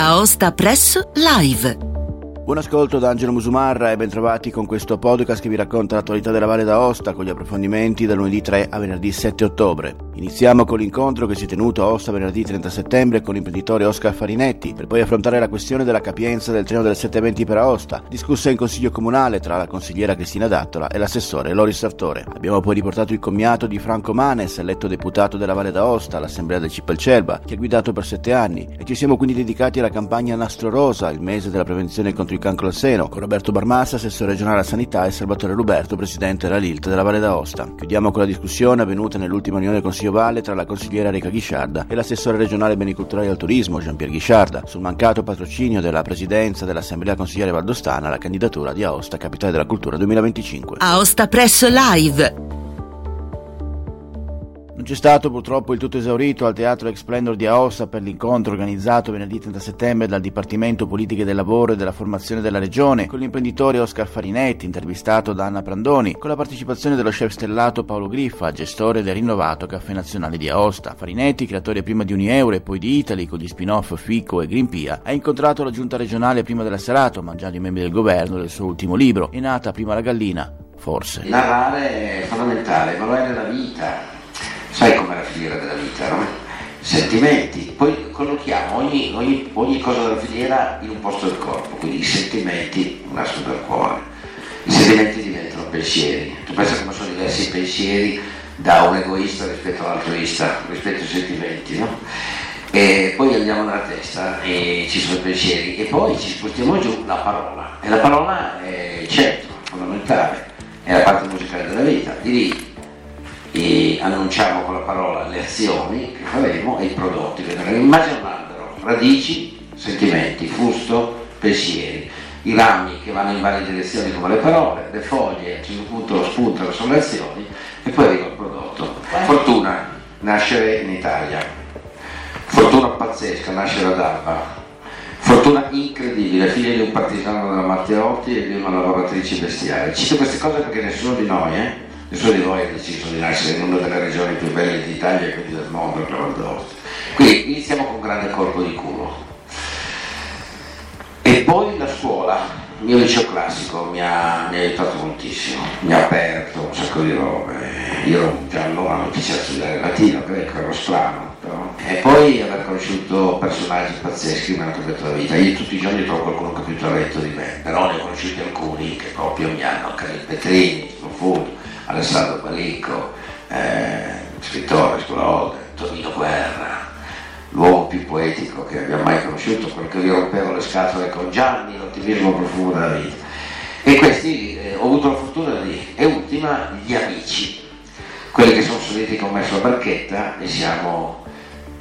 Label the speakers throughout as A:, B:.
A: Aosta Press Live.
B: Buon ascolto da Angelo Musumarra e bentrovati con questo podcast che vi racconta l'attualità della Valle d'Aosta con gli approfondimenti da lunedì 3 a venerdì 7 ottobre. Iniziamo con l'incontro che si è tenuto a Aosta venerdì 30 settembre con l'imprenditore Oscar Farinetti per poi affrontare la questione della capienza del treno delle 720 per Aosta, discussa in consiglio comunale tra la consigliera Cristina Dattola e l'assessore Loris Sartore. Abbiamo poi riportato il commiato di Franco Manes, eletto deputato della Valle d'Aosta all'Assemblea del Cipelcelba, che ha guidato per sette anni e ci siamo quindi dedicati alla campagna Nastro Rosa, il mese della prevenzione contro il cancro al seno, con Roberto Barmassa, assessore regionale alla sanità e Salvatore Ruberto, presidente della LILT della Valle d'Aosta. Chiudiamo con la discussione avvenuta nell'ultima riunione del Consiglio Valle tra la consigliera Reca Ghisciarda e l'assessore regionale beni culturali al turismo Giampier Ghisciarda sul mancato patrocinio della presidenza dell'Assemblea Consigliare Valdostana alla candidatura di Aosta Capitale della Cultura 2025.
A: Aosta Press Live.
B: Non c'è stato purtroppo il tutto esaurito al Teatro Explendor di Aosta per l'incontro organizzato venerdì 30 settembre dal Dipartimento Politiche del Lavoro e della Formazione della Regione con l'imprenditore Oscar Farinetti, intervistato da Anna Prandoni, con la partecipazione dello chef stellato Paolo Griffa, gestore del rinnovato Caffè Nazionale di Aosta. Farinetti, creatore prima di Unieuro e poi di Italy con gli spin-off Fico e Grimpia, ha incontrato la giunta regionale prima della serata, mangiando i membri del governo del suo ultimo libro, È nata prima la gallina, forse.
C: Narrare è fondamentale, valore della vita sai com'è la filiera della vita, no? Sentimenti, poi collochiamo ogni, ogni, ogni, cosa della filiera in un posto del corpo, quindi i sentimenti nascono dal cuore, i sentimenti diventano pensieri, tu pensa come sono diversi i pensieri da un egoista rispetto all'altruista, rispetto ai sentimenti, no? E poi andiamo nella testa e ci sono i pensieri. E poi ci spostiamo giù la parola. E la parola è il centro, fondamentale, è la parte musicale della vita, di lì e annunciamo con la parola le azioni che faremo e i prodotti che daremo. Immagina un albero, radici, sentimenti, fusto, pensieri, i rami che vanno in varie direzioni come le parole, le foglie, a un certo punto spuntano sulle azioni e poi arriva il prodotto. Fortuna, nascere in Italia. Fortuna pazzesca, nascere ad Alba. Fortuna incredibile, figlia di un partigiano della Matteotti e di una lavoratrice bestiale. Cito queste cose perché nessuno di noi, eh? Nessuno di voi ha deciso di nascere in una delle regioni più belle d'Italia e quindi del mondo, il Val d'Aosta. Quindi iniziamo con un grande colpo di culo. E poi la scuola, il mio liceo classico mi ha, mi ha aiutato moltissimo, mi ha aperto un sacco di robe. Io già allora non piaceva studiare latino, greco, ero strano. Però. E poi aver conosciuto personaggi pazzeschi mi hanno cambiato la vita. Io tutti i giorni trovo qualcuno che ha più talento di me, però ne ho conosciuti alcuni che proprio mi hanno, Carli Petrini, Profondo, Alessandro Palicco, eh, scrittore, scuola Tonino Guerra, l'uomo più poetico che abbia mai conosciuto, quello che gli rompevo le scatole con Gianni, l'ottimismo profumo della vita. E questi eh, ho avuto la fortuna di, e ultima, gli amici, quelli che sono saliti con me sulla barchetta e siamo,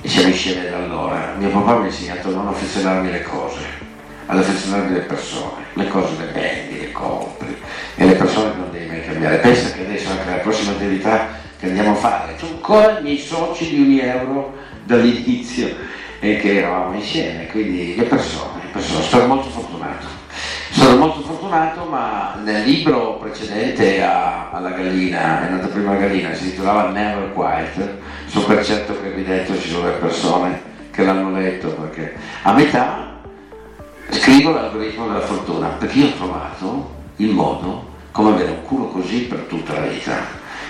C: e siamo insieme da allora. Mio papà mi ha insegnato a non affezionarmi le cose, ad affezionarmi le persone, le cose le vendi, le compri e le persone non devi mai cambiare. Pensa che la prossima attività che andiamo a fare, sono ancora i miei soci di un euro dall'inizio e che eravamo insieme, quindi le persone, le persone. sono molto fortunato. Sono molto fortunato, ma nel libro precedente a, alla gallina, è nata prima la gallina, si intitolava Never Quiet, sono per certo che qui dentro ci sono le persone che l'hanno letto, perché a metà scrivo l'algoritmo della fortuna, perché io ho trovato il modo come avere un culo così per tutta la vita.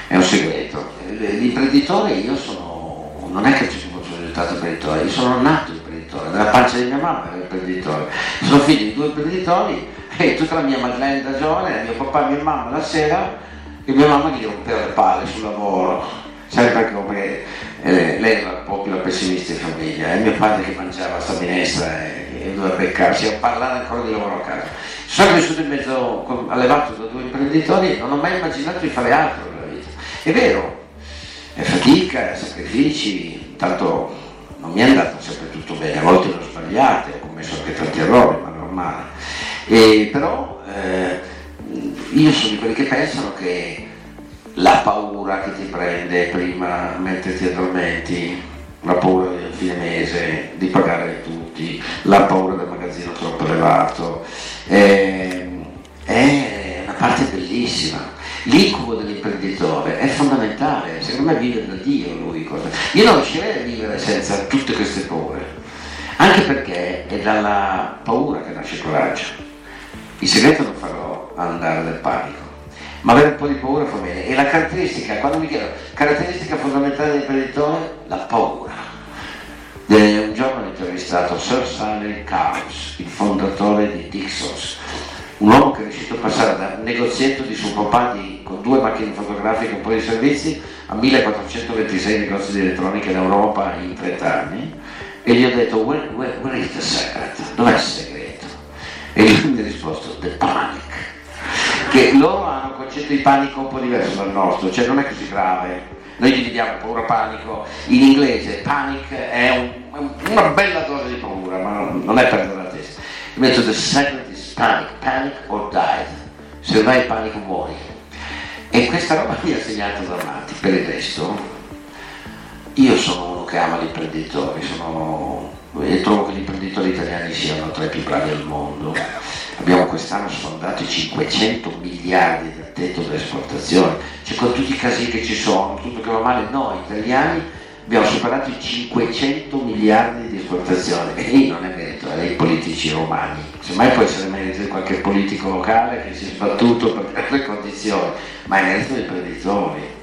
C: È un segreto. L'imprenditore io sono, non è che ci sono diventato imprenditore, io sono nato imprenditore, nella pancia di mia mamma ero imprenditore. Sono figlio di due imprenditori e tutta la mia Madeleine da giovane, mio papà e mia mamma la sera, e mia mamma gli rompeva le palle sul lavoro, sempre come eh, lei era un po' più la pessimista in famiglia, e mio padre che mangiava sta minestra e, e doveva beccarsi a parlare ancora di lavoro a casa. Sono vissuto in mezzo, allevato da due imprenditori, non ho mai immaginato di fare altro nella vita. È vero, è fatica, è sacrifici, tanto non mi è andato sempre tutto bene, a volte l'ho sbagliato, ho commesso anche tanti errori, ma normale. E, però eh, io sono di quelli che pensano che la paura che ti prende prima mentre ti addormenti, la paura del fine mese, di pagare tutti, la paura del magazzino troppo elevato, eh, è una parte bellissima. L'incubo dell'imprenditore è fondamentale, secondo me vive da Dio lui. Io non riuscirei a vivere senza tutte queste paure.
D: Anche perché è dalla paura che nasce il coraggio. Il segreto non farò andare del panico, ma avere un po' di paura fa bene. E la caratteristica, quando mi chiedo, caratteristica fondamentale dell'imprenditore? La paura. Un giorno ho intervistato Sir Stanley Cowles, il fondatore di Dixons, un uomo che è riuscito a passare da negozietto di suo papà di, con due macchine fotografiche e un po' di servizi a 1426 negozi di elettronica in Europa in 30 anni e gli ho detto where, where, where is the secret? Dov'è il segreto? E lui mi ha risposto the panic che loro hanno un concetto di panico un po' diverso dal nostro cioè non è così grave noi dividiamo paura panico in inglese panic è un, una bella dose di paura ma non è perdere la testa invece the secret panic, panic or die, se vai in panico muori. E questa roba mi ha segnato davanti, per il resto io sono uno che ama gli imprenditori, sono, e trovo che gli imprenditori italiani siano tra i più bravi al mondo. Abbiamo quest'anno sfondato i 500 miliardi del tetto dell'esportazione, cioè con tutti i casini che ci sono, tutto che va male, noi italiani abbiamo superato i 500 miliardi di esportazione. E lì non è merito è dei politici romani, semmai può essere merito di qualche politico locale che si è sbattuto per le condizioni, ma è merito dei imprenditori.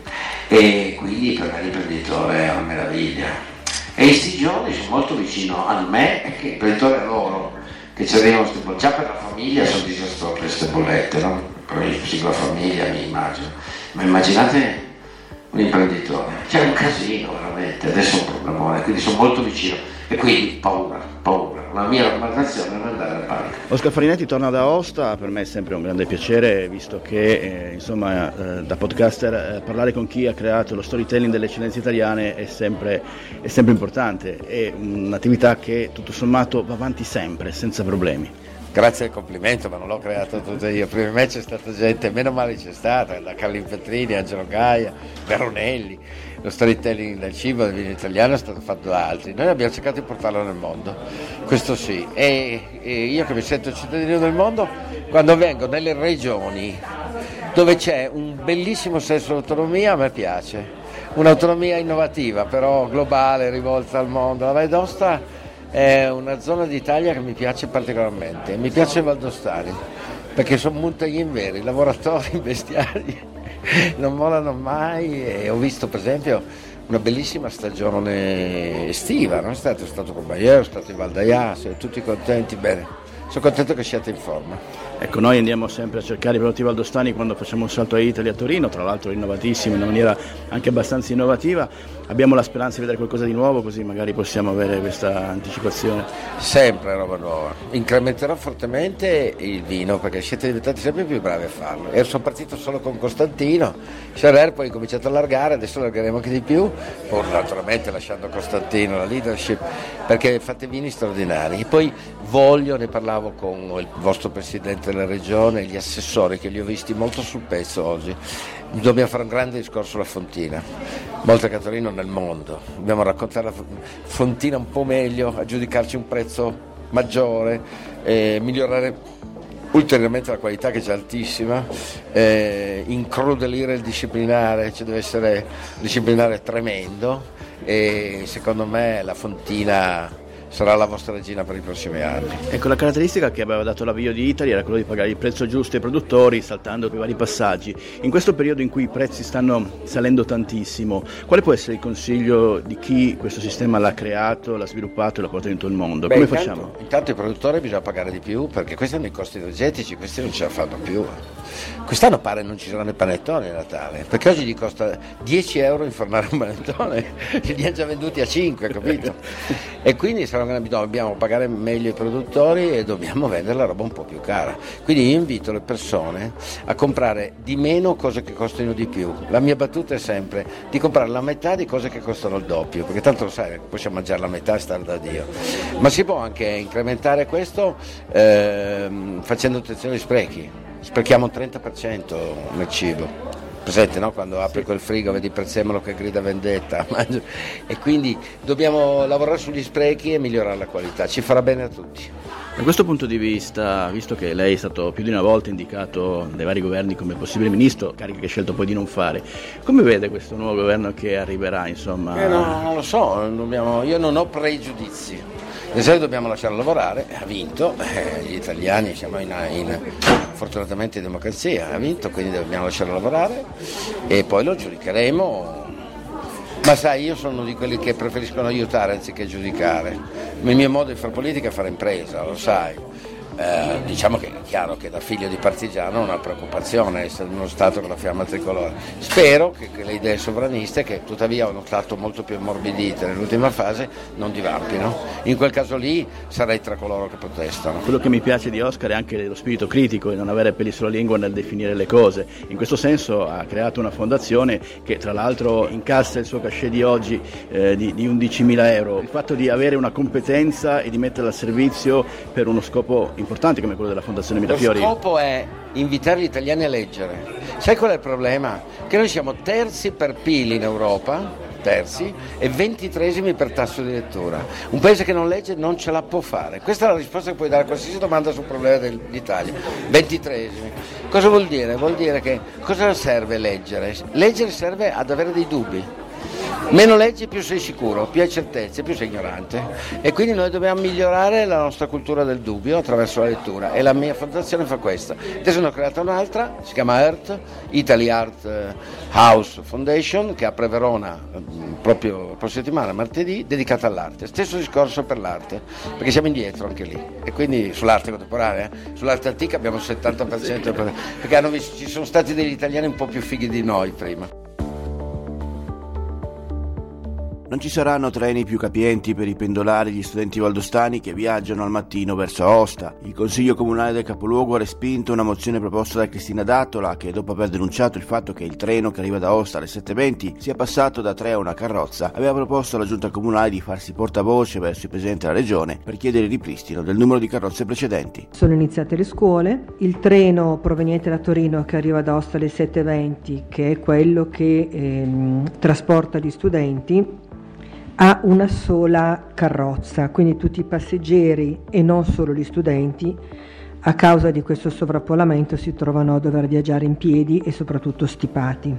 D: E quindi per me l'imprenditore è una meraviglia. E questi giorni sono molto vicino a me e che l'imprenditore è loro, che ci arrivano già per la famiglia sono disastrose queste bollette, no? Per la singola famiglia mi immagino, ma immaginate un imprenditore. C'è un casino veramente, adesso è un problemone, quindi sono molto vicino e quindi paura, paura. La mia raccomandazione è andare al panico.
E: Oscar Farinetti torna da Aosta, per me è sempre un grande piacere, visto che eh, insomma, eh, da podcaster eh, parlare con chi ha creato lo storytelling delle eccellenze italiane è sempre, è sempre importante, è un'attività che tutto sommato va avanti sempre, senza problemi.
C: Grazie al complimento, ma non l'ho creato tutto io. Prima me c'è stata gente, meno male c'è stata, da Carlin Petrini, Angelo Gaia, Veronelli. Lo storytelling del cibo del vino italiano è stato fatto da altri. Noi abbiamo cercato di portarlo nel mondo, questo sì. E, e io che mi sento cittadino del mondo, quando vengo nelle regioni dove c'è un bellissimo senso di autonomia, a me piace. Un'autonomia innovativa, però globale, rivolta al mondo. La Valle d'Osta è una zona d'Italia che mi piace particolarmente, mi piace Valdostani perché sono montagnini veri, lavoratori, bestiali, non mollano mai e ho visto per esempio una bellissima stagione estiva, non è stato, è stato con Bayer, è stato in Val d'Aias, tutti contenti, bene. Sono contento che siate in forma.
E: Ecco, noi andiamo sempre a cercare i prodotti valdostani quando facciamo un salto a Italia a Torino, tra l'altro innovatissimo, in una maniera anche abbastanza innovativa. Abbiamo la speranza di vedere qualcosa di nuovo, così magari possiamo avere questa anticipazione.
C: Sempre roba nuova. Incrementerò fortemente il vino perché siete diventati sempre più bravi a farlo. Ero sono partito solo con Costantino, Scherer poi ho cominciato a allargare, adesso allargheremo anche di più, pur naturalmente lasciando Costantino la leadership, perché fate vini straordinari. E poi voglio, ne parlavo con il vostro presidente della regione, gli assessori che li ho visti molto sul pezzo oggi, dobbiamo fare un grande discorso sulla Fontina, molto Catorino nel mondo, dobbiamo raccontare la Fontina un po' meglio, aggiudicarci un prezzo maggiore, eh, migliorare ulteriormente la qualità che è già altissima, eh, incrudelire il disciplinare, cioè deve essere un disciplinare tremendo e secondo me la Fontina sarà la vostra regina per i prossimi anni.
E: Ecco, la caratteristica che aveva dato l'avvio di Italy era quella di pagare il prezzo giusto ai produttori, saltando i vari passaggi. In questo periodo in cui i prezzi stanno salendo tantissimo, quale può essere il consiglio di chi questo sistema l'ha creato, l'ha sviluppato e l'ha portato in tutto il mondo?
C: Beh,
E: Come
C: intanto,
E: facciamo?
C: Intanto i produttori bisogna pagare di più perché questi hanno i costi energetici, questi non ce la fanno più. Quest'anno pare non ci saranno i panettoni a Natale, perché oggi gli costa 10 euro infornare un panettone, li hanno già venduti a 5, capito? E quindi dobbiamo pagare meglio i produttori e dobbiamo vendere la roba un po' più cara. Quindi io invito le persone a comprare di meno cose che costano di più. La mia battuta è sempre di comprare la metà di cose che costano il doppio, perché tanto lo sai, possiamo mangiare la metà e stare da Dio. Ma si può anche incrementare questo ehm, facendo attenzione ai sprechi. Sprechiamo il 30% nel cibo presente no? quando apri quel frigo vedi Prezzemolo che grida vendetta e quindi dobbiamo lavorare sugli sprechi e migliorare la qualità ci farà bene a tutti
E: da questo punto di vista, visto che lei è stato più di una volta indicato dai vari governi come possibile ministro, carica che ha scelto poi di non fare, come vede questo nuovo governo che arriverà? Insomma?
C: Eh no, non lo so, dobbiamo, io non ho pregiudizi. L'esercito dobbiamo lasciarlo lavorare, ha vinto, eh, gli italiani siamo in, in, fortunatamente in democrazia, ha vinto, quindi dobbiamo lasciarlo lavorare e poi lo giudicheremo. Ma sai, io sono di quelli che preferiscono aiutare anziché giudicare. Il mio modo di fare politica è fare impresa, lo sai eh, diciamo che è chiaro che da figlio di partigiano non ha preoccupazione essere in uno Stato con la fiamma tricolore. Spero che, che, le idee sovraniste, che tuttavia hanno stato molto più ammorbidite nell'ultima fase, non divampino. In quel caso lì sarei tra coloro che protestano.
B: Quello che mi piace di Oscar è anche lo spirito critico e non avere peli sulla lingua nel definire le cose. In questo senso ha creato una fondazione che tra l'altro incassa il suo cachet di oggi eh, di, di 11.000 euro. Il fatto di avere una competenza e di metterla al servizio per uno scopo importante importanti come quello della Fondazione Mirafiori.
C: Lo scopo è invitare gli italiani a leggere. Sai qual è il problema? Che noi siamo terzi per PIL in Europa, terzi, e ventitresimi per tasso di lettura. Un paese che non legge non ce la può fare. Questa è la risposta che puoi dare a qualsiasi domanda sul problema dell'Italia. Ventitresimi. Cosa vuol dire? Vuol dire che cosa serve leggere? Leggere serve ad avere dei dubbi Meno leggi più sei sicuro, più hai certezze, più sei ignorante. E quindi noi dobbiamo migliorare la nostra cultura del dubbio attraverso la lettura e la mia fondazione fa questa. Adesso ne ho creata un'altra, si chiama EARTH, Italy Art eh, House Foundation, che apre Verona mm, proprio la prossima settimana, martedì, dedicata all'arte. Stesso discorso per l'arte, perché siamo indietro anche lì. E quindi sull'arte contemporanea, sull'arte antica abbiamo il 70%, perché hanno ci sono stati degli italiani un po' più fighi di noi prima.
B: Non ci saranno treni più capienti per i pendolari e gli studenti valdostani che viaggiano al mattino verso Aosta. Il Consiglio Comunale del Capoluogo ha respinto una mozione proposta da Cristina Dattola che, dopo aver denunciato il fatto che il treno che arriva da Aosta alle 7.20 sia passato da tre a una carrozza, aveva proposto alla Giunta Comunale di farsi portavoce verso il Presidente della Regione per chiedere il ripristino del numero di carrozze precedenti.
F: Sono iniziate le scuole, il treno proveniente da Torino che arriva da Aosta alle 7.20, che è quello che ehm, trasporta gli studenti, ha una sola carrozza, quindi tutti i passeggeri e non solo gli studenti a causa di questo sovrappolamento si trovano a dover viaggiare in piedi e soprattutto stipati.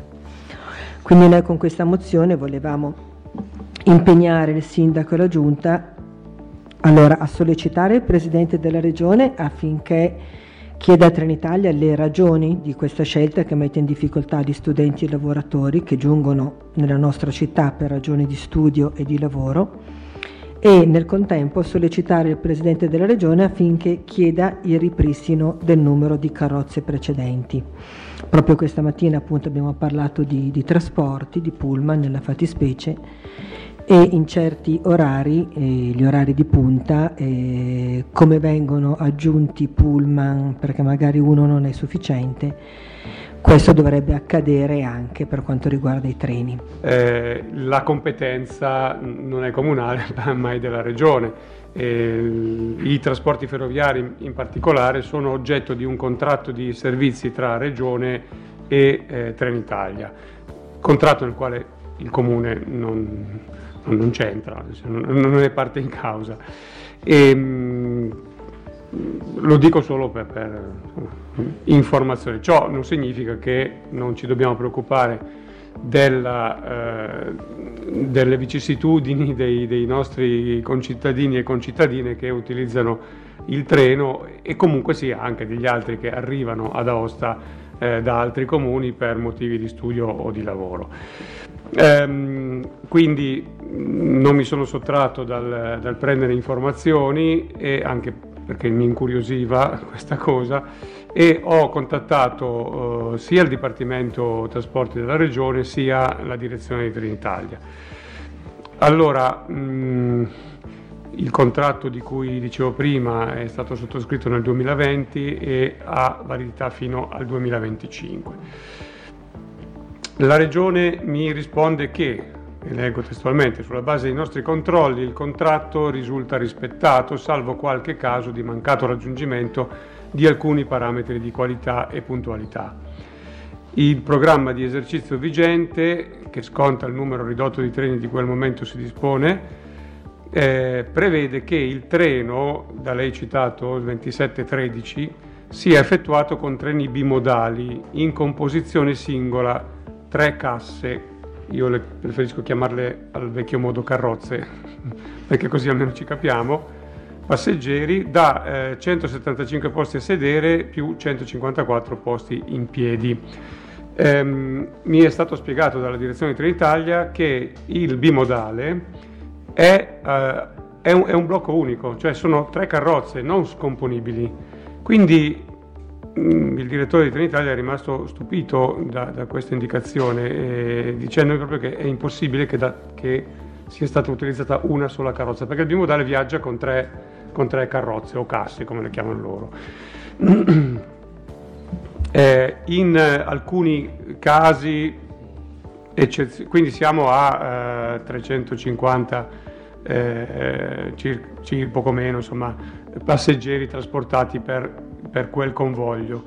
F: Quindi noi con questa mozione volevamo impegnare il sindaco e la giunta allora, a sollecitare il presidente della regione affinché Chiede a Trenitalia le ragioni di questa scelta che mette in difficoltà gli studenti e i lavoratori che giungono nella nostra città per ragioni di studio e di lavoro e nel contempo sollecitare il Presidente della Regione affinché chieda il ripristino del numero di carrozze precedenti. Proprio questa mattina appunto abbiamo parlato di, di trasporti, di pullman nella fattispecie e in certi orari, eh, gli orari di punta, eh, come vengono aggiunti pullman perché magari uno non è sufficiente, questo dovrebbe accadere anche per quanto riguarda i treni.
G: Eh, la competenza non è comunale ma è della regione. Eh, I trasporti ferroviari in particolare sono oggetto di un contratto di servizi tra regione e eh, Trenitalia, contratto nel quale il comune non, non c'entra, non è parte in causa. E, mm, lo dico solo per, per, informazione. Ciò non significa che non ci dobbiamo preoccupare della, eh, delle vicissitudini dei, dei, nostri concittadini e concittadine che utilizzano il treno e comunque sia anche degli altri che arrivano ad Aosta eh, da altri comuni per motivi di studio o di lavoro. Ehm, quindi mm, non mi sono sottratto dal, dal, prendere informazioni e anche perché mi incuriosiva questa cosa e ho contattato eh, sia il Dipartimento Trasporti della Regione sia la direzione di Trenitalia. Allora, mh, mm, il contratto di cui dicevo prima è stato sottoscritto nel 2020 e ha validità fino al 2025. La Regione mi risponde che, e leggo testualmente, sulla base dei nostri controlli il contratto risulta rispettato, salvo qualche caso di mancato raggiungimento di alcuni parametri di qualità e puntualità. Il programma di esercizio vigente, che sconta il numero ridotto di treni di quel momento si dispone, eh, prevede che il treno, da lei citato il 2713, sia effettuato con treni bimodali in composizione singola tre casse, io le preferisco chiamarle al vecchio modo carrozze, perché così almeno ci capiamo, passeggeri da eh, 175 posti a sedere più 154 posti in piedi. Ehm, mi è stato spiegato dalla direzione di Trenitalia che il bimodale è, eh, è, un, è un blocco unico, cioè sono tre carrozze non scomponibili. Quindi il direttore di Trenitalia è rimasto stupito da, da questa indicazione, eh, dicendo proprio che è impossibile che, da, che, sia stata utilizzata una sola carrozza, perché il bimodale viaggia con tre con tre carrozze o casse come le chiamano loro. eh, in alcuni casi, eccez- quindi siamo a eh, 350, eh, cir- cir- poco meno, insomma, passeggeri trasportati per, per quel convoglio.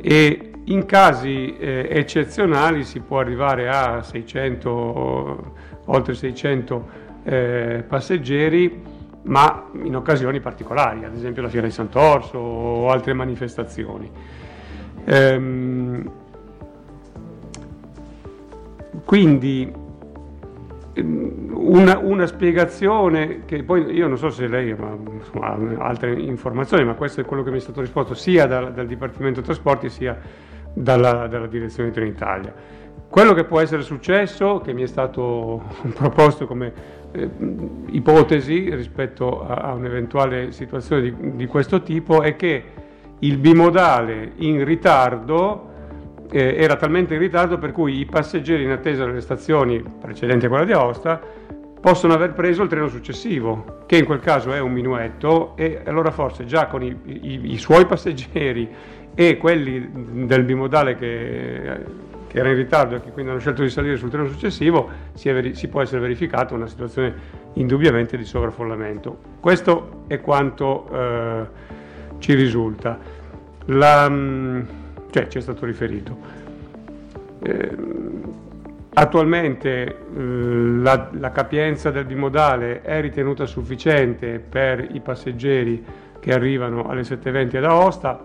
G: E in casi eh, eccezionali si può arrivare a 600, oltre 600 eh, passeggeri ma in occasioni particolari, ad esempio la Fiera di Sant'Orso o altre manifestazioni. Ehm, quindi una, una, spiegazione che poi io non so se lei ha altre informazioni, ma questo è quello che mi è stato risposto sia dal, dal Dipartimento Trasporti sia dalla, dalla Direzione Trenitalia. Quello che può essere successo, che mi è stato proposto come eh, ipotesi rispetto a, a, un'eventuale situazione di, di, questo tipo è che il bimodale in ritardo eh, era talmente in ritardo per cui i passeggeri in attesa delle stazioni precedenti a quella di Aosta possono aver preso il treno successivo, che in quel caso è un minuetto, e allora forse già con i, i, i suoi passeggeri e quelli del bimodale che che era in ritardo e che quindi hanno scelto di salire sul treno successivo, si, veri- si può essere verificata una situazione indubbiamente di sovraffollamento. Questo è quanto eh, ci risulta, La, mm, cioè ci è stato riferito. Eh, attualmente eh, la, la capienza del bimodale è ritenuta sufficiente per i passeggeri che arrivano alle 7.20 ad Aosta,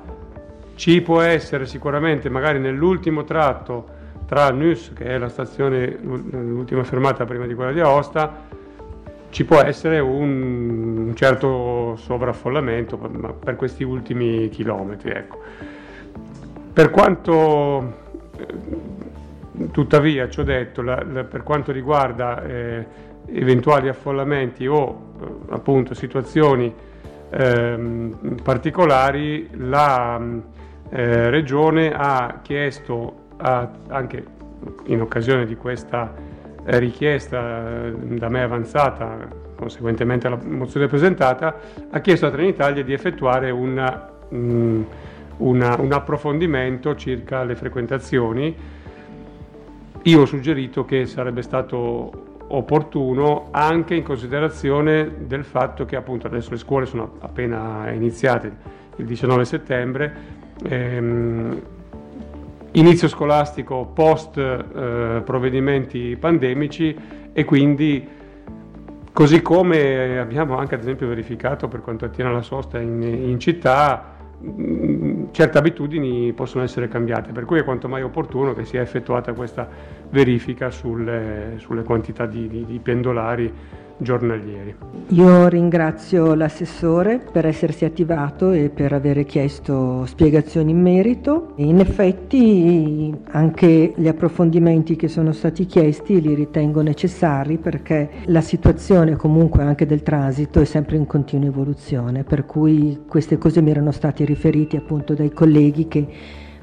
G: ci può essere sicuramente magari nell'ultimo tratto tra Nus, che è la stazione, l'ultima fermata prima di quella di Aosta, ci può essere un certo sovraffollamento per questi ultimi chilometri. Ecco. Per quanto, eh, tuttavia, ci ho detto, la, la, per quanto riguarda eh, eventuali affollamenti o eh, appunto situazioni eh, particolari, la eh, Regione ha chiesto anche in occasione di questa eh, richiesta da me avanzata, conseguentemente alla mozione presentata, ha chiesto a Trenitalia di effettuare una, mm, una, un approfondimento circa le frequentazioni. Io ho suggerito che sarebbe stato opportuno anche in considerazione del fatto che appunto adesso le scuole sono appena iniziate il 19 settembre. Ehm, inizio scolastico post eh, provvedimenti pandemici e quindi così come abbiamo anche ad esempio verificato per quanto attiene alla sosta in, in città certe abitudini possono essere cambiate, per cui è quanto mai opportuno che sia effettuata questa verifica sulle, sulle quantità di, di, di pendolari giornalieri.
F: Io ringrazio l'assessore per essersi attivato e per aver chiesto spiegazioni in merito. In effetti anche gli approfondimenti che sono stati chiesti li ritengo necessari perché la situazione comunque anche del transito è sempre in continua evoluzione, per cui queste cose mi erano state riferite appunto dai colleghi che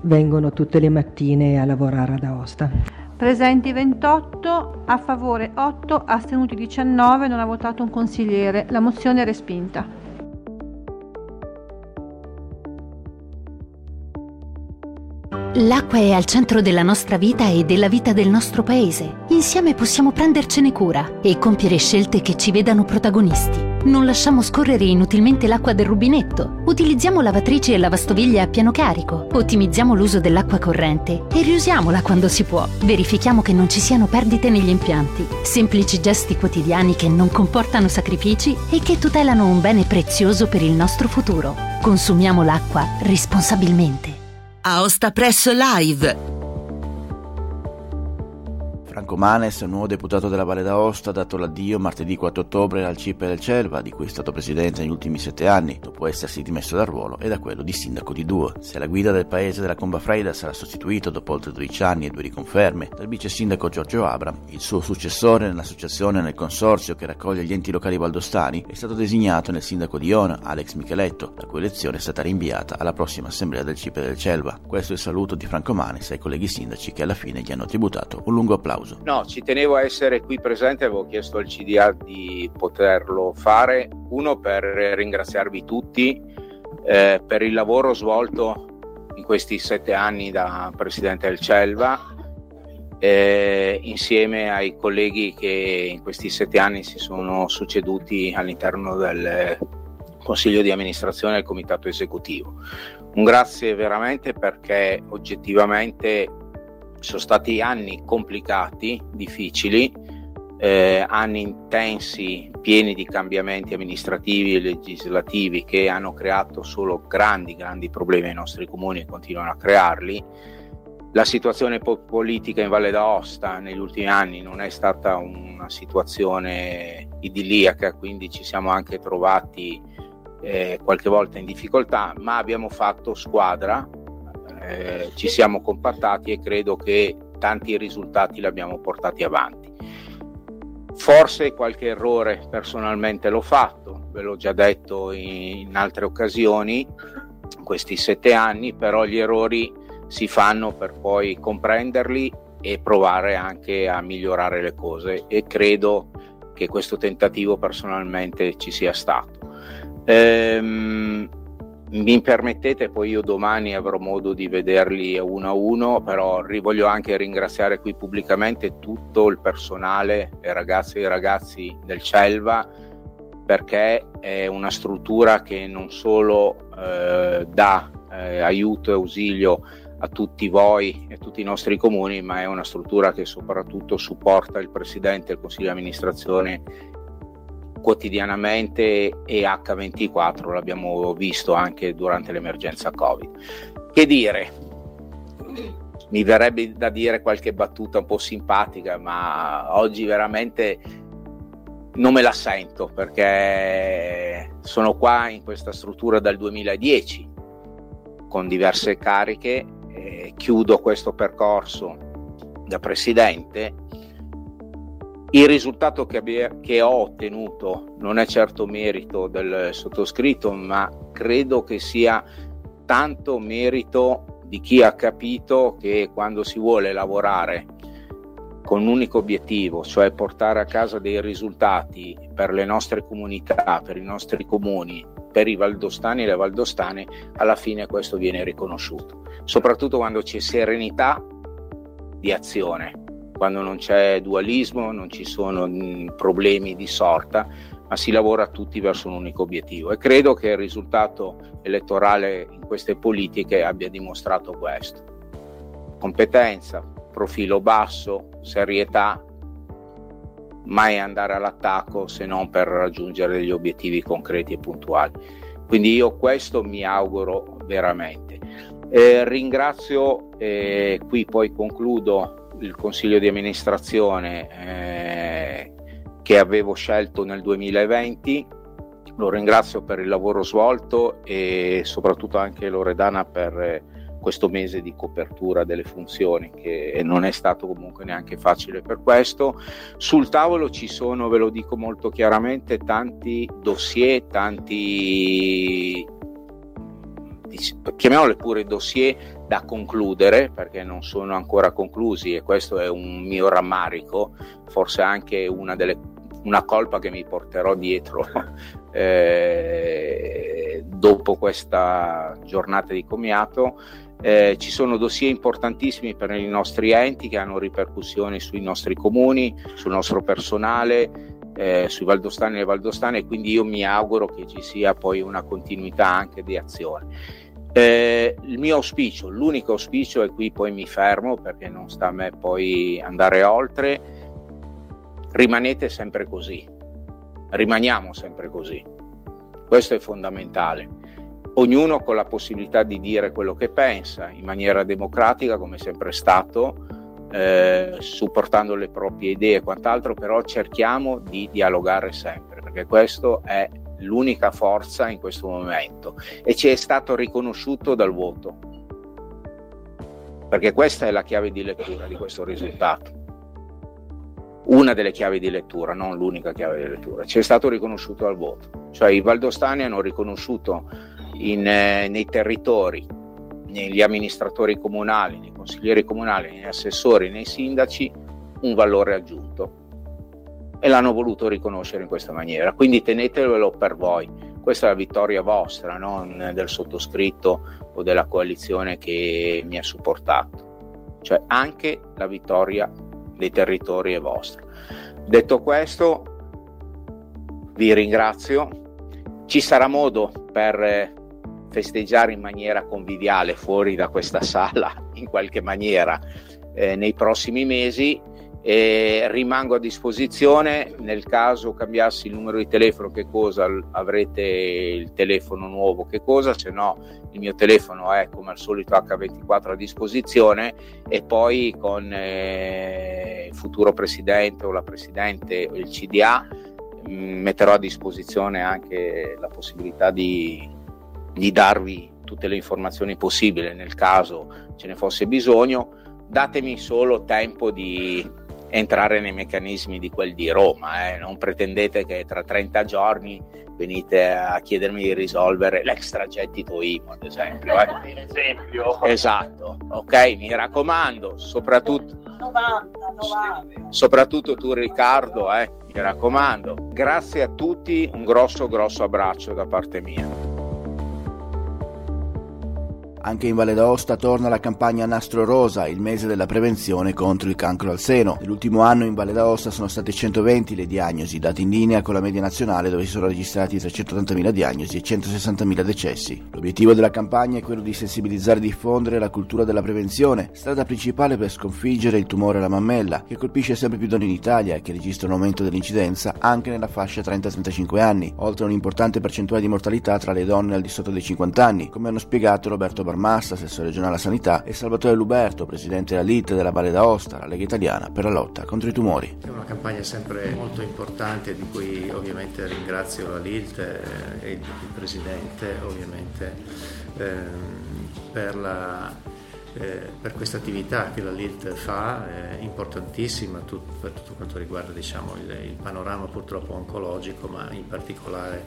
F: vengono tutte le mattine a lavorare ad Aosta.
H: Presenti 28, a favore 8, astenuti 19, non ha votato un consigliere. La mozione è respinta.
I: L'acqua è al centro della nostra vita e della vita del nostro paese. Insieme possiamo prendercene cura e compiere scelte che ci vedano protagonisti. Non lasciamo scorrere inutilmente l'acqua del rubinetto. Utilizziamo lavatrici e lavastoviglie a pieno carico. Ottimizziamo l'uso dell'acqua corrente e riusiamola quando si può. Verifichiamo che non ci siano perdite negli impianti. Semplici gesti quotidiani che non comportano sacrifici e che tutelano un bene prezioso per il nostro futuro. Consumiamo l'acqua responsabilmente.
A: Aosta Press Live
B: Franco Manes, nuovo deputato della Valle d'Aosta, ha dato l'addio martedì 4 ottobre al CIP del Celva, di cui è stato presidente negli ultimi sette anni, dopo essersi dimesso dal ruolo e da quello di sindaco di Due. Se la guida del paese della Comba Freida sarà sostituito dopo oltre 12 anni e due riconferme dal vice sindaco Giorgio Abram, il suo successore nell'associazione e nel consorzio che raccoglie gli enti locali valdostani è stato designato nel sindaco di Iona, Alex Micheletto, la cui elezione è stata rinviata alla prossima assemblea del CIP del Celva. Questo è il saluto di Franco Manes ai colleghi sindaci che alla fine gli hanno tributato un lungo applauso.
J: No, ci tenevo a essere qui presente, avevo chiesto al CDA di poterlo fare, uno per ringraziarvi tutti eh, per il lavoro svolto in questi sette anni da Presidente del Celva, eh, insieme ai colleghi che in questi sette anni si sono succeduti all'interno del Consiglio di amministrazione e del Comitato esecutivo. Un grazie veramente perché oggettivamente sono stati anni complicati, difficili, eh, anni intensi, pieni di cambiamenti amministrativi e legislativi che hanno creato solo grandi, grandi problemi ai nostri comuni e continuano a crearli. La situazione politica in Valle d'Aosta negli ultimi anni non è stata una situazione idilliaca, quindi ci siamo anche trovati eh, qualche volta in difficoltà, ma abbiamo fatto squadra, eh, ci siamo compattati e credo che tanti risultati li abbiamo portati avanti. Forse qualche errore personalmente l'ho fatto, ve l'ho già detto in, in altre occasioni, questi sette anni, però gli errori si fanno per poi comprenderli e provare anche a migliorare le cose e credo che questo tentativo personalmente ci sia stato. Ehm, mi permettete, poi io domani avrò modo di vederli uno a uno, però voglio anche ringraziare qui pubblicamente tutto il personale, le ragazze e i ragazzi del Celva, perché è una struttura che non solo eh, dà eh, aiuto e ausilio a tutti voi e a tutti i nostri comuni, ma è una struttura che soprattutto supporta il Presidente del Consiglio di amministrazione quotidianamente e H24, l'abbiamo visto anche durante l'emergenza Covid. Che dire? Mi verrebbe da dire qualche battuta un po' simpatica, ma oggi veramente non me la sento perché sono qua in questa struttura dal 2010 con diverse cariche, eh, chiudo questo percorso da presidente il risultato che, abbia, che, ho ottenuto non è certo merito del sottoscritto, ma credo che sia tanto merito di chi ha capito che quando si vuole lavorare con un unico obiettivo, cioè portare a casa dei risultati per le nostre comunità, per i nostri comuni, per i valdostani e le valdostane, alla fine questo viene riconosciuto, soprattutto quando c'è serenità di azione quando non c'è dualismo, non ci sono mm, problemi di sorta, ma si lavora tutti verso un unico obiettivo e credo che il risultato elettorale in queste politiche abbia dimostrato questo. Competenza, profilo basso, serietà, mai andare all'attacco se non per raggiungere degli obiettivi concreti e puntuali. Quindi io questo mi auguro veramente. Eh, ringrazio, eh, qui poi concludo il consiglio di amministrazione eh, che avevo scelto nel 2020. Lo ringrazio per il lavoro svolto e soprattutto anche Loredana per eh, questo mese di copertura delle funzioni che non è stato comunque neanche facile per questo. Sul tavolo ci sono, ve lo dico molto chiaramente, tanti dossier, tanti chiamiamole pure dossier da concludere perché non sono ancora conclusi e questo è un mio rammarico, forse anche una, delle, una colpa che mi porterò dietro eh, dopo questa giornata di commiato. Eh, ci sono dossier importantissimi per i nostri enti che hanno ripercussioni sui nostri comuni, sul nostro personale, eh, sui valdostani e le valdostane, quindi io mi auguro che ci sia poi una continuità anche di azione. Eh, il mio auspicio, l'unico auspicio, e qui poi mi fermo perché non sta a me poi andare oltre, rimanete sempre così, rimaniamo sempre così. Questo è fondamentale. Ognuno con la possibilità di dire quello che pensa in maniera democratica, come è sempre stato, eh, supportando le proprie idee e quant'altro, però cerchiamo di dialogare sempre, perché questo è l'unica forza in questo momento e ci è stato riconosciuto dal voto, perché questa è la chiave di lettura di questo risultato. Una delle chiavi di lettura, non l'unica chiave di lettura, ci è stato riconosciuto dal voto, cioè i valdostani hanno riconosciuto in, eh, nei territori, negli amministratori comunali, nei consiglieri comunali, negli assessori, nei sindaci, un valore aggiunto e l'hanno voluto riconoscere in questa maniera. Quindi tenetevelo per voi. Questa è la vittoria vostra, non del sottoscritto o della coalizione che mi ha supportato. Cioè anche la vittoria dei territori è vostra. Detto questo, vi ringrazio. Ci sarà modo per festeggiare in maniera conviviale fuori da questa sala, in qualche maniera, eh, nei prossimi mesi e rimango a disposizione nel caso cambiassi il numero di telefono che cosa avrete il telefono nuovo che cosa se no il mio telefono è come al solito H24 a disposizione e poi con eh, il futuro presidente o la presidente o il CDA mh, mm, metterò a disposizione anche la possibilità di, di darvi tutte le informazioni possibili nel caso ce ne fosse bisogno. Datemi solo tempo di entrare nei meccanismi di quel di Roma. Eh. Non pretendete che tra 30 giorni venite a chiedermi di risolvere l'extragettito IMO, ad esempio. Eh. esempio. Esatto, ok, mi raccomando, soprattutto, 90, 90. soprattutto tu Riccardo, eh, mi raccomando. Grazie a tutti, un grosso grosso abbraccio da parte mia.
B: Anche in Valle d'Aosta torna la campagna Nastro Rosa, il mese della prevenzione contro il cancro al seno. Nell'ultimo anno in Valle d'Aosta sono state 120 le diagnosi, date in linea con la media nazionale dove si sono registrati 380.000 diagnosi e 160.000 decessi. L'obiettivo della campagna è quello di sensibilizzare e diffondere la cultura della prevenzione, strada principale per sconfiggere il tumore alla mammella, che colpisce sempre più donne in Italia e che registra un aumento dell'incidenza anche nella fascia 30-35 anni, oltre a un'importante percentuale di mortalità tra le donne al di sotto dei 50 anni, come hanno spiegato Roberto Barbato Massa, assessore regionale alla sanità, e Salvatore Luberto, presidente della LIT della Valle d'Aosta, la Lega Italiana per la lotta contro i tumori.
K: È una campagna sempre molto importante di cui ovviamente ringrazio la LIT e il presidente ovviamente ehm, per la eh, per questa attività che la LILT fa, eh, importantissima tut, per tutto quanto riguarda diciamo, il, il, panorama purtroppo oncologico, ma in particolare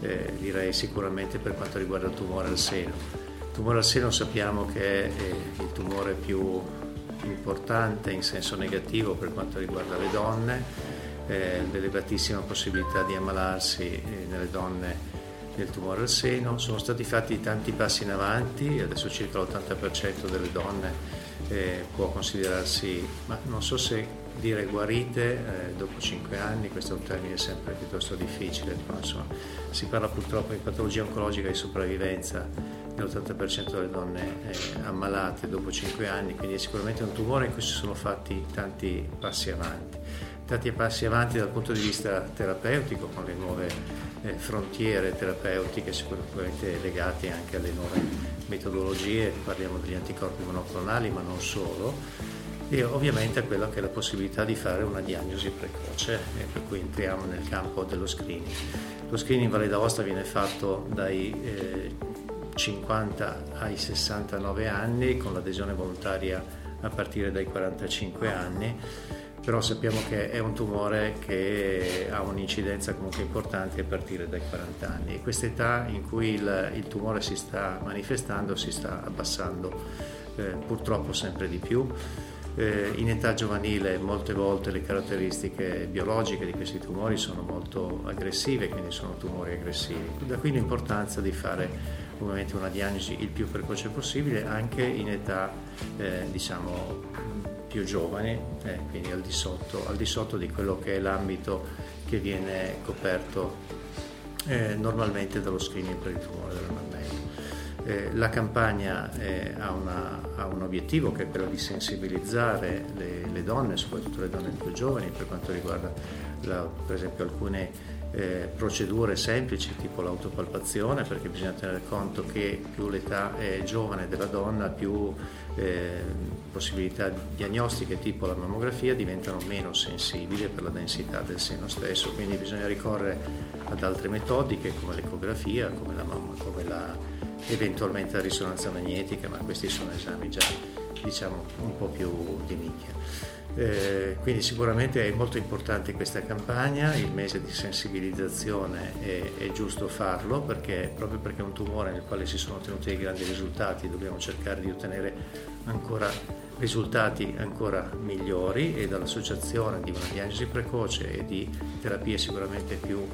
K: eh, direi sicuramente per quanto riguarda il tumore al seno tumore al seno sappiamo che è il tumore più importante in senso negativo per quanto riguarda le donne, eh, l'elevatissima possibilità di ammalarsi eh, nelle donne del tumore al seno. Sono stati fatti tanti passi in avanti, adesso circa l'80% delle donne eh, può considerarsi, ma non so se dire guarite eh, dopo 5 anni, questo è un termine sempre piuttosto difficile, però insomma si parla purtroppo di patologia oncologica di sopravvivenza l'80% delle donne eh, ammalate dopo 5 anni, quindi è sicuramente un tumore in cui si sono fatti tanti passi avanti. Tanti passi avanti dal punto di vista terapeutico con le nuove eh, frontiere terapeutiche sicuramente legate anche alle nuove metodologie, parliamo degli anticorpi monoclonali ma non solo, e ovviamente quella che è la possibilità di fare una diagnosi precoce, eh, per cui entriamo nel campo dello screening. Lo screening in Valle d'Aosta viene fatto dai eh, 50 ai 69 anni con l'adesione volontaria a partire dai 45 anni, però sappiamo che è un tumore che ha un'incidenza comunque importante a partire dai 40 anni e questa età in cui il, il tumore si sta manifestando si sta abbassando eh, purtroppo sempre di più. Eh, in età giovanile molte volte le caratteristiche biologiche di questi tumori sono molto aggressive, quindi sono tumori aggressivi. Da qui l'importanza di fare ovviamente una diagnosi il più precoce possibile anche in età eh, diciamo più giovane, eh, quindi al di, sotto, al di, sotto, di quello che è l'ambito che viene coperto eh, normalmente dallo screening per il tumore della mammella. Eh, la campagna eh, ha, una, ha, un obiettivo che è quello di sensibilizzare le, le, donne, soprattutto le donne più giovani, per quanto riguarda la, per esempio alcune eh, procedure semplici tipo l'autopalpazione perché bisogna tenere conto che più l'età è giovane della donna più eh, possibilità diagnostiche tipo la mammografia diventano meno sensibili per la densità del seno stesso, quindi bisogna ricorrere ad altre metodiche come l'ecografia, come la, come la eventualmente la risonanza magnetica, ma questi sono esami già diciamo un po' più di nicchia. Eh, quindi sicuramente è molto importante questa campagna, il mese di sensibilizzazione è, è, giusto farlo perché proprio perché è un tumore nel quale si sono ottenuti dei grandi risultati dobbiamo cercare di ottenere ancora risultati ancora migliori e dall'associazione di una diagnosi precoce e di terapie sicuramente più,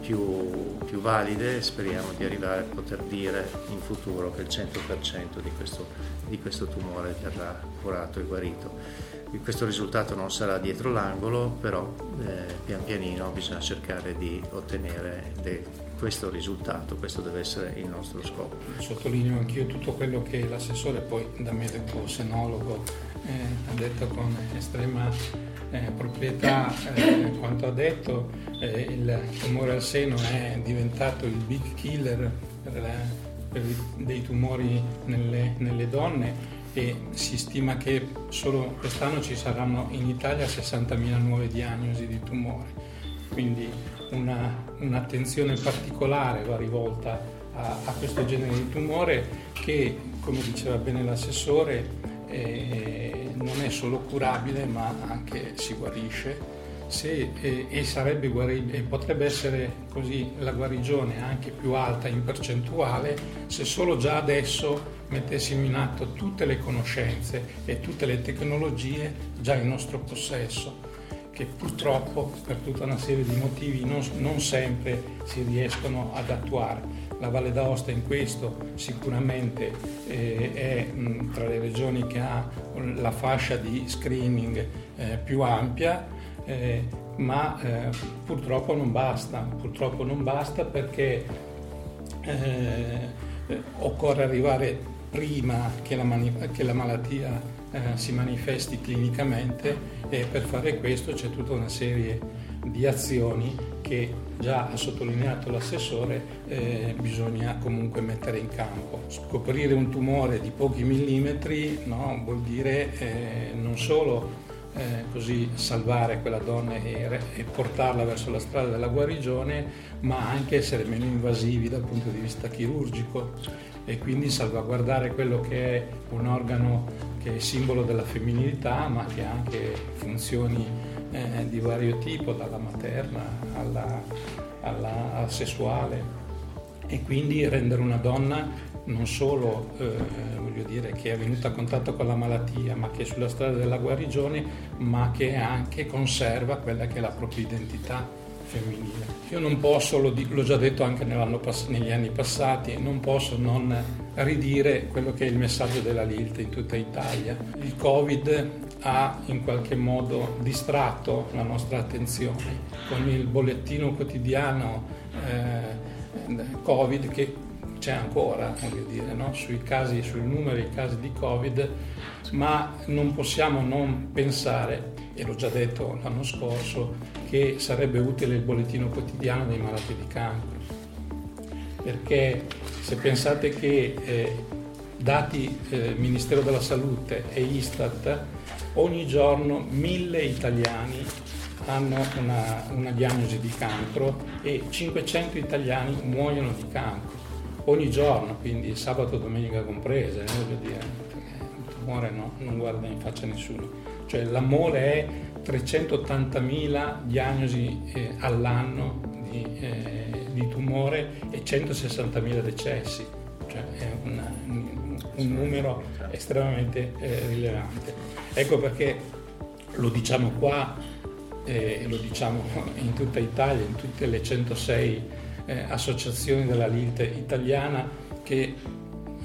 K: più, più valide speriamo di arrivare a poter dire in futuro che il 100% di questo, di questo tumore verrà curato e guarito questo risultato non sarà dietro l'angolo, però eh, pian pianino bisogna cercare di ottenere de- questo risultato, questo deve essere il nostro scopo.
L: Sottolineo anch'io tutto quello che l'assessore poi da medico senologo eh, ha detto con estrema eh, proprietà eh, quanto ha detto, eh, il tumore al seno è diventato il big killer per per dei tumori nelle, nelle donne e si stima che solo quest'anno ci saranno in Italia 60.000 nuove diagnosi di tumore, quindi una, un'attenzione particolare va rivolta a, a, questo genere di tumore che, come diceva bene l'assessore, eh, non è solo curabile ma anche si guarisce. Se, eh, e sarebbe guaribile, potrebbe essere così la guarigione anche più alta in percentuale se solo già adesso mettessimo in atto tutte le conoscenze e tutte le tecnologie già in nostro possesso, che purtroppo per tutta una serie di motivi non, non sempre si riescono ad attuare. La Valle d'Aosta in questo sicuramente eh, è mh, tra le regioni che ha la fascia di screening eh, più ampia, eh, ma eh, purtroppo non basta, purtroppo non basta perché eh, occorre arrivare prima che la, mani- che la malattia eh, si manifesti clinicamente e per fare questo c'è tutta una serie di azioni che già ha sottolineato l'assessore eh, bisogna comunque mettere in campo. Scoprire un tumore di pochi millimetri no, vuol dire eh, non solo eh, così salvare quella donna e, e, portarla verso la strada della guarigione, ma anche essere meno invasivi dal punto di vista chirurgico e quindi salvaguardare quello che è un organo che è simbolo della femminilità ma che ha anche funzioni eh, di vario tipo, dalla materna alla, alla, alla sessuale. E quindi rendere una donna non solo eh, voglio dire, che è venuta a contatto con la malattia, ma che è sulla strada della guarigione, ma che anche conserva quella che è la propria identità femminile. Io non posso, l'ho già detto anche negli anni passati, non posso non ridire quello che è il messaggio della LILT in tutta Italia. Il Covid ha in qualche modo distratto la nostra attenzione con il bollettino quotidiano eh, Covid che c'è ancora, voglio dire, no? sui casi, sui numeri dei casi di Covid, ma non possiamo non pensare, e l'ho già detto l'anno scorso, che sarebbe utile il bollettino quotidiano dei malati di cancro. Perché se pensate che eh, dati eh, Ministero della Salute e Istat, ogni giorno mille italiani hanno una, una diagnosi di cancro e 500 italiani muoiono di cancro ogni giorno, quindi sabato e domenica comprese, eh, voglio dire, il tumore no, non guarda in faccia nessuno. Cioè l'amore è 380.000 diagnosi eh, all'anno di, eh, di, tumore e 160.000 decessi, cioè è una, un, un, numero estremamente eh, rilevante. Ecco perché lo diciamo qua e lo diciamo in tutta Italia, in tutte le 106 eh, associazioni della LILT italiana che eh,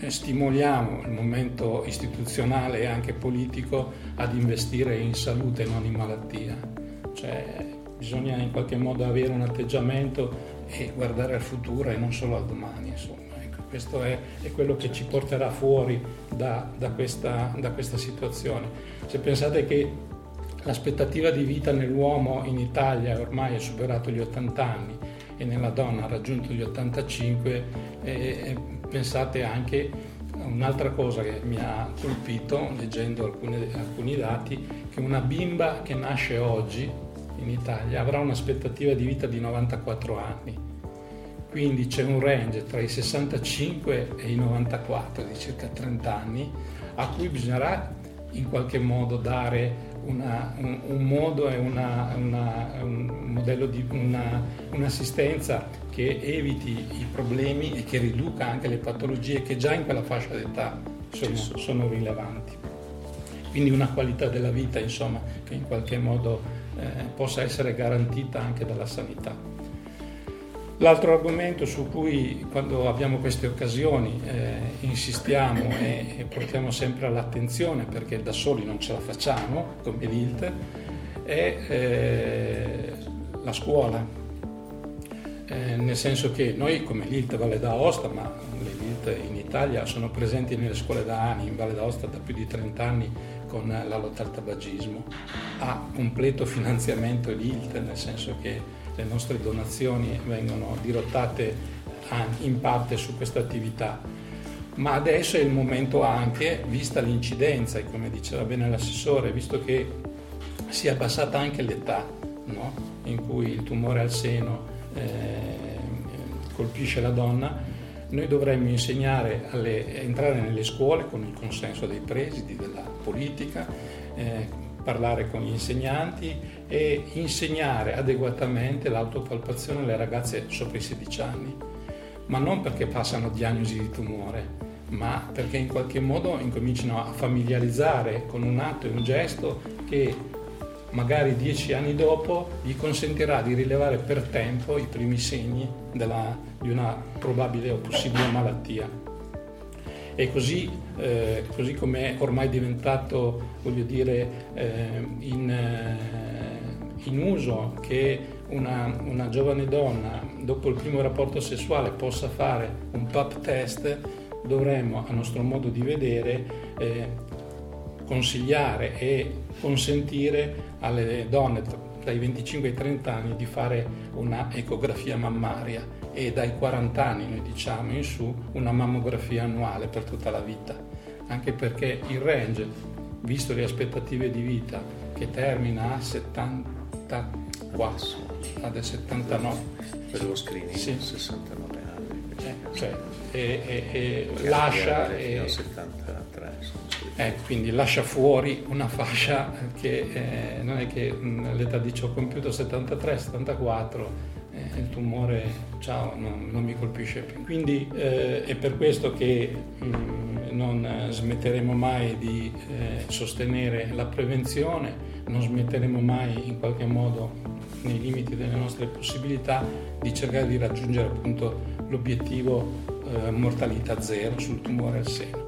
L: stimoliamo il momento istituzionale e anche politico ad investire in salute e non in malattia. Cioè, bisogna in qualche modo avere un atteggiamento e guardare al futuro e non solo al domani. Ecco, questo è, è, quello che ci porterà fuori da, da, questa, da questa situazione. Se pensate che l'aspettativa di vita nell'uomo in Italia ormai ha superato gli 80 anni, e nella donna ha raggiunto gli 85, eh, pensate anche un'altra cosa che mi ha colpito leggendo alcuni, alcuni dati, che una bimba che nasce oggi in Italia avrà un'aspettativa di vita di 94 anni. Quindi c'è un range tra i 65 e i 94 di circa 30 anni a cui bisognerà in qualche modo dare una, un, un, modo e una, una, un modello di un'assistenza che eviti i problemi e che riduca anche le patologie che già in quella fascia d'età sono, sono rilevanti. Quindi una qualità della vita insomma, che in qualche modo eh, possa essere garantita anche dalla sanità. L'altro argomento su cui quando abbiamo queste occasioni eh, insistiamo e, e, portiamo sempre all'attenzione perché da soli non ce la facciamo come l'ILT è eh, la scuola, eh, nel senso che noi come l'ILT Valle d'Aosta, ma le LILT in Italia sono presenti nelle scuole da anni, in Valle d'Aosta da più di 30 anni con la lotta al tabagismo, ha completo finanziamento l'ILT, nel senso che le nostre donazioni vengono dirottate in parte su questa attività. Ma adesso è il momento anche, vista l'incidenza, e come diceva bene l'assessore, visto che si è abbassata anche l'età no? in cui il tumore al seno eh, colpisce la donna, noi dovremmo insegnare a entrare nelle scuole con il consenso dei presidi, della politica, eh, parlare con gli insegnanti e insegnare adeguatamente l'autopalpazione alle ragazze sopra i 16 anni, ma non perché passano diagnosi di tumore, ma perché in qualche modo incominciano a familiarizzare con un atto e un gesto che magari dieci anni dopo gli consentirà di rilevare per tempo i primi segni della, di una probabile o possibile malattia e così, eh, così come è ormai diventato voglio dire, eh, in, eh, in, uso che una, una, giovane donna dopo il primo rapporto sessuale possa fare un PAP test, dovremmo a nostro modo di vedere eh, consigliare e consentire alle donne dai 25 ai 30 anni di fare una ecografia mammaria e dai 40 anni, noi diciamo, in su una mammografia annuale per tutta la vita, anche perché il range, visto le aspettative di vita, che termina a 74, ad 79.
K: Per lo screening, sì. 69 anni.
L: Eh, cioè, e, e, lascia...
K: E, 73,
L: eh, quindi lascia fuori una fascia che eh, non è che mh, l'età di ciò compiuto 73, 74 eh, il tumore ciao, non, non, mi colpisce più. Quindi eh, è per questo che mh, mm, non smetteremo mai di eh, sostenere la prevenzione, non smetteremo mai in qualche modo nei limiti delle nostre possibilità di cercare di raggiungere appunto l'obiettivo eh, mortalità zero sul tumore al seno.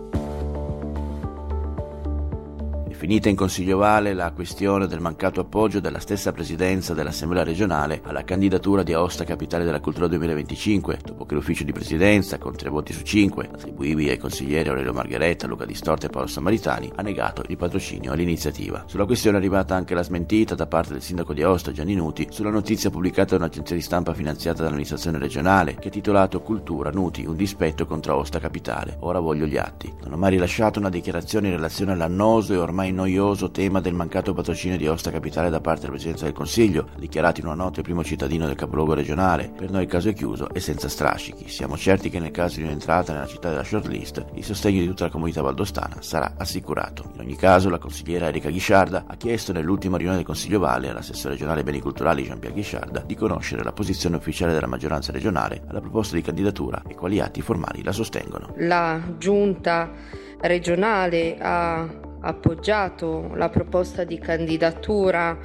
B: Finita in Consiglio Vale la questione del mancato appoggio della stessa presidenza dell'Assemblea regionale alla candidatura di Aosta Capitale della Cultura 2025, dopo che l'ufficio di presidenza, con tre voti su cinque, attribuibili ai consiglieri Aurelio Margheretta, Luca Distorta e Paolo Samaritani, ha negato il patrocinio all'iniziativa. Sulla questione è arrivata anche la smentita da parte del sindaco di Aosta, Gianni Nuti, sulla notizia pubblicata da un'agenzia di stampa finanziata dall'amministrazione regionale, che ha titolato Cultura Nuti, un dispetto contro Aosta Capitale. Ora voglio gli atti. Non ho mai rilasciato una dichiarazione in relazione all'annoso e ormai ormai noioso tema del mancato patrocinio di Osta Capitale da parte della Presidenza del Consiglio, dichiarato in una nota il primo cittadino del capoluogo regionale. Per noi il caso è chiuso e senza strascichi. Siamo certi che nel caso di un'entrata nella città della shortlist, il sostegno di tutta la comunità valdostana sarà assicurato. In ogni caso, la consigliera Erika Ghisciarda ha chiesto nell'ultima riunione del Consiglio Valle all'assessore regionale beni culturali Jean-Pierre Ghisciarda di conoscere la posizione ufficiale della maggioranza regionale alla proposta di candidatura e quali atti formali la sostengono.
M: La giunta regionale ha appoggiato la proposta di candidatura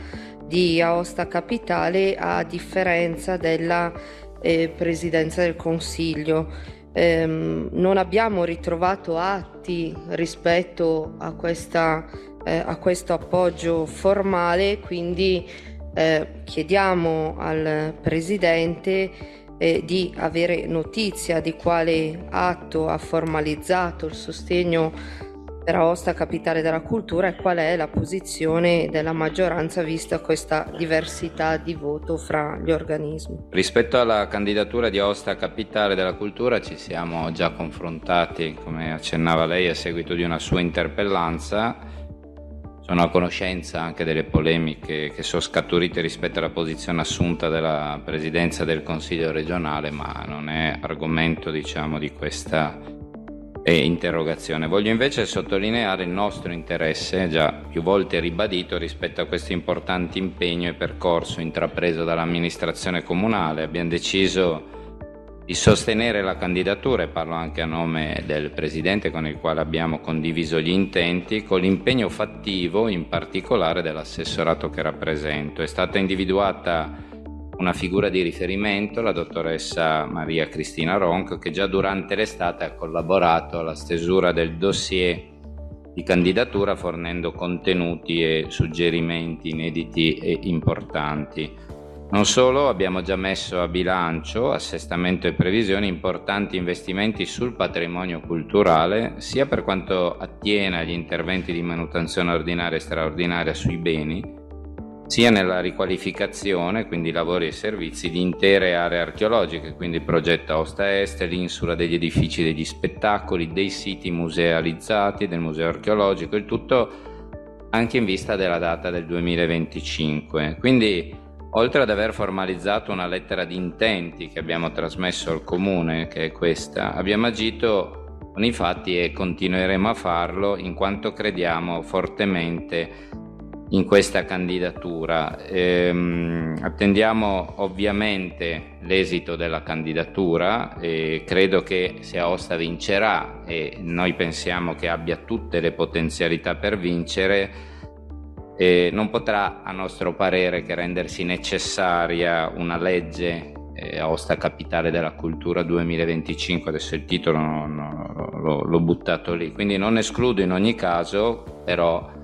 M: di Aosta Capitale a differenza della eh, Presidenza del Consiglio. Eh, non abbiamo ritrovato atti rispetto a, questa, eh, a questo appoggio formale, quindi eh, chiediamo al Presidente eh, di avere notizia di quale atto ha formalizzato il sostegno per Aosta Capitale della Cultura e qual è la posizione della maggioranza vista questa diversità di voto fra gli organismi.
N: Rispetto alla candidatura di Aosta Capitale della Cultura ci siamo già confrontati, come accennava lei, a seguito di una sua interpellanza. Sono a conoscenza anche delle polemiche che sono scaturite rispetto alla posizione assunta della Presidenza del Consiglio regionale, ma non è argomento diciamo, di questa e interrogazione. Voglio invece sottolineare il nostro interesse, già più volte ribadito, rispetto a questo importante impegno e percorso intrapreso dall'amministrazione comunale. Abbiamo deciso di sostenere la candidatura, e parlo anche a nome del Presidente con il quale abbiamo condiviso gli intenti, con l'impegno fattivo in particolare dell'assessorato che rappresento. È stata individuata una figura di riferimento, la dottoressa Maria Cristina Ronco, che già durante l'estate ha collaborato alla stesura del dossier di candidatura fornendo contenuti e suggerimenti inediti e importanti. Non solo, abbiamo già messo a bilancio, assestamento e previsioni importanti investimenti sul patrimonio culturale, sia per quanto attiene agli interventi di manutenzione ordinaria e straordinaria sui beni, sia nella riqualificazione, quindi lavori e servizi, di intere aree archeologiche, quindi progetto Aosta Est, l'insula degli edifici degli spettacoli, dei siti musealizzati del museo archeologico, il tutto anche in vista della data del 2025. Quindi oltre ad aver formalizzato una lettera di intenti che abbiamo trasmesso al comune, che è questa, abbiamo agito con i fatti e continueremo a farlo in quanto crediamo fortemente in questa candidatura. Ehm, attendiamo ovviamente l'esito della candidatura e credo che se Aosta vincerà e noi pensiamo che abbia tutte le potenzialità per vincere, eh, non potrà a nostro parere che rendersi necessaria una legge eh, Aosta Capitale della Cultura 2025, adesso il titolo no, no, l'ho, l'ho buttato lì, quindi non escludo in ogni caso però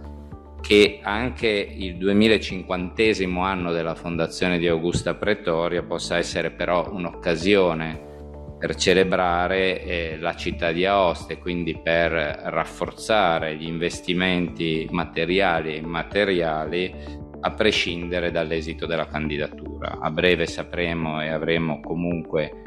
N: che anche il 2050 anno della fondazione di Augusta Pretoria possa essere però un'occasione per celebrare eh, la città di Aosta e quindi per rafforzare gli investimenti materiali e immateriali a prescindere dall'esito della candidatura. A breve sapremo e avremo comunque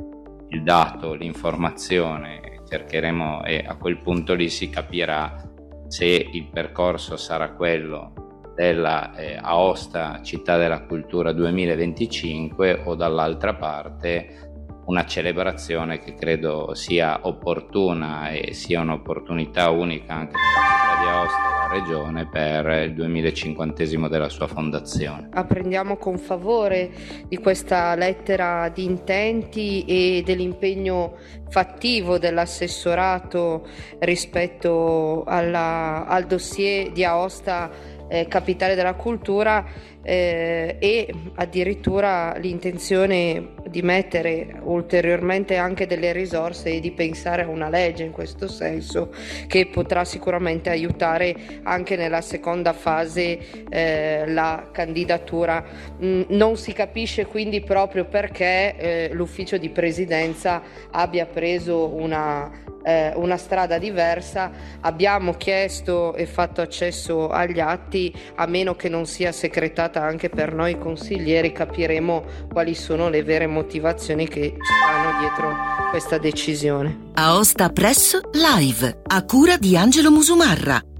N: il dato, l'informazione, cercheremo e a quel punto lì si capirà se il percorso sarà quello della eh, Aosta Città della Cultura 2025 o dall'altra parte una celebrazione che credo sia opportuna e sia un'opportunità unica anche per la città di Aosta la regione per il 2050 della sua fondazione.
M: Apprendiamo con favore di questa lettera di intenti e dell'impegno fattivo dell'assessorato rispetto alla, al dossier di Aosta eh, capitale della cultura eh, e addirittura l'intenzione di mettere ulteriormente anche delle risorse e di pensare a una legge in questo senso che potrà sicuramente aiutare anche nella seconda fase eh, la candidatura. Mm, non si capisce quindi proprio perché eh, l'ufficio di presidenza abbia preso una eh, una strada diversa. Abbiamo chiesto e fatto accesso agli atti, a meno che non sia secretata anche per noi consiglieri, capiremo quali sono le vere motivazioni che stanno dietro questa decisione.
A: Aosta Press Live, a cura di Angelo Musumarra.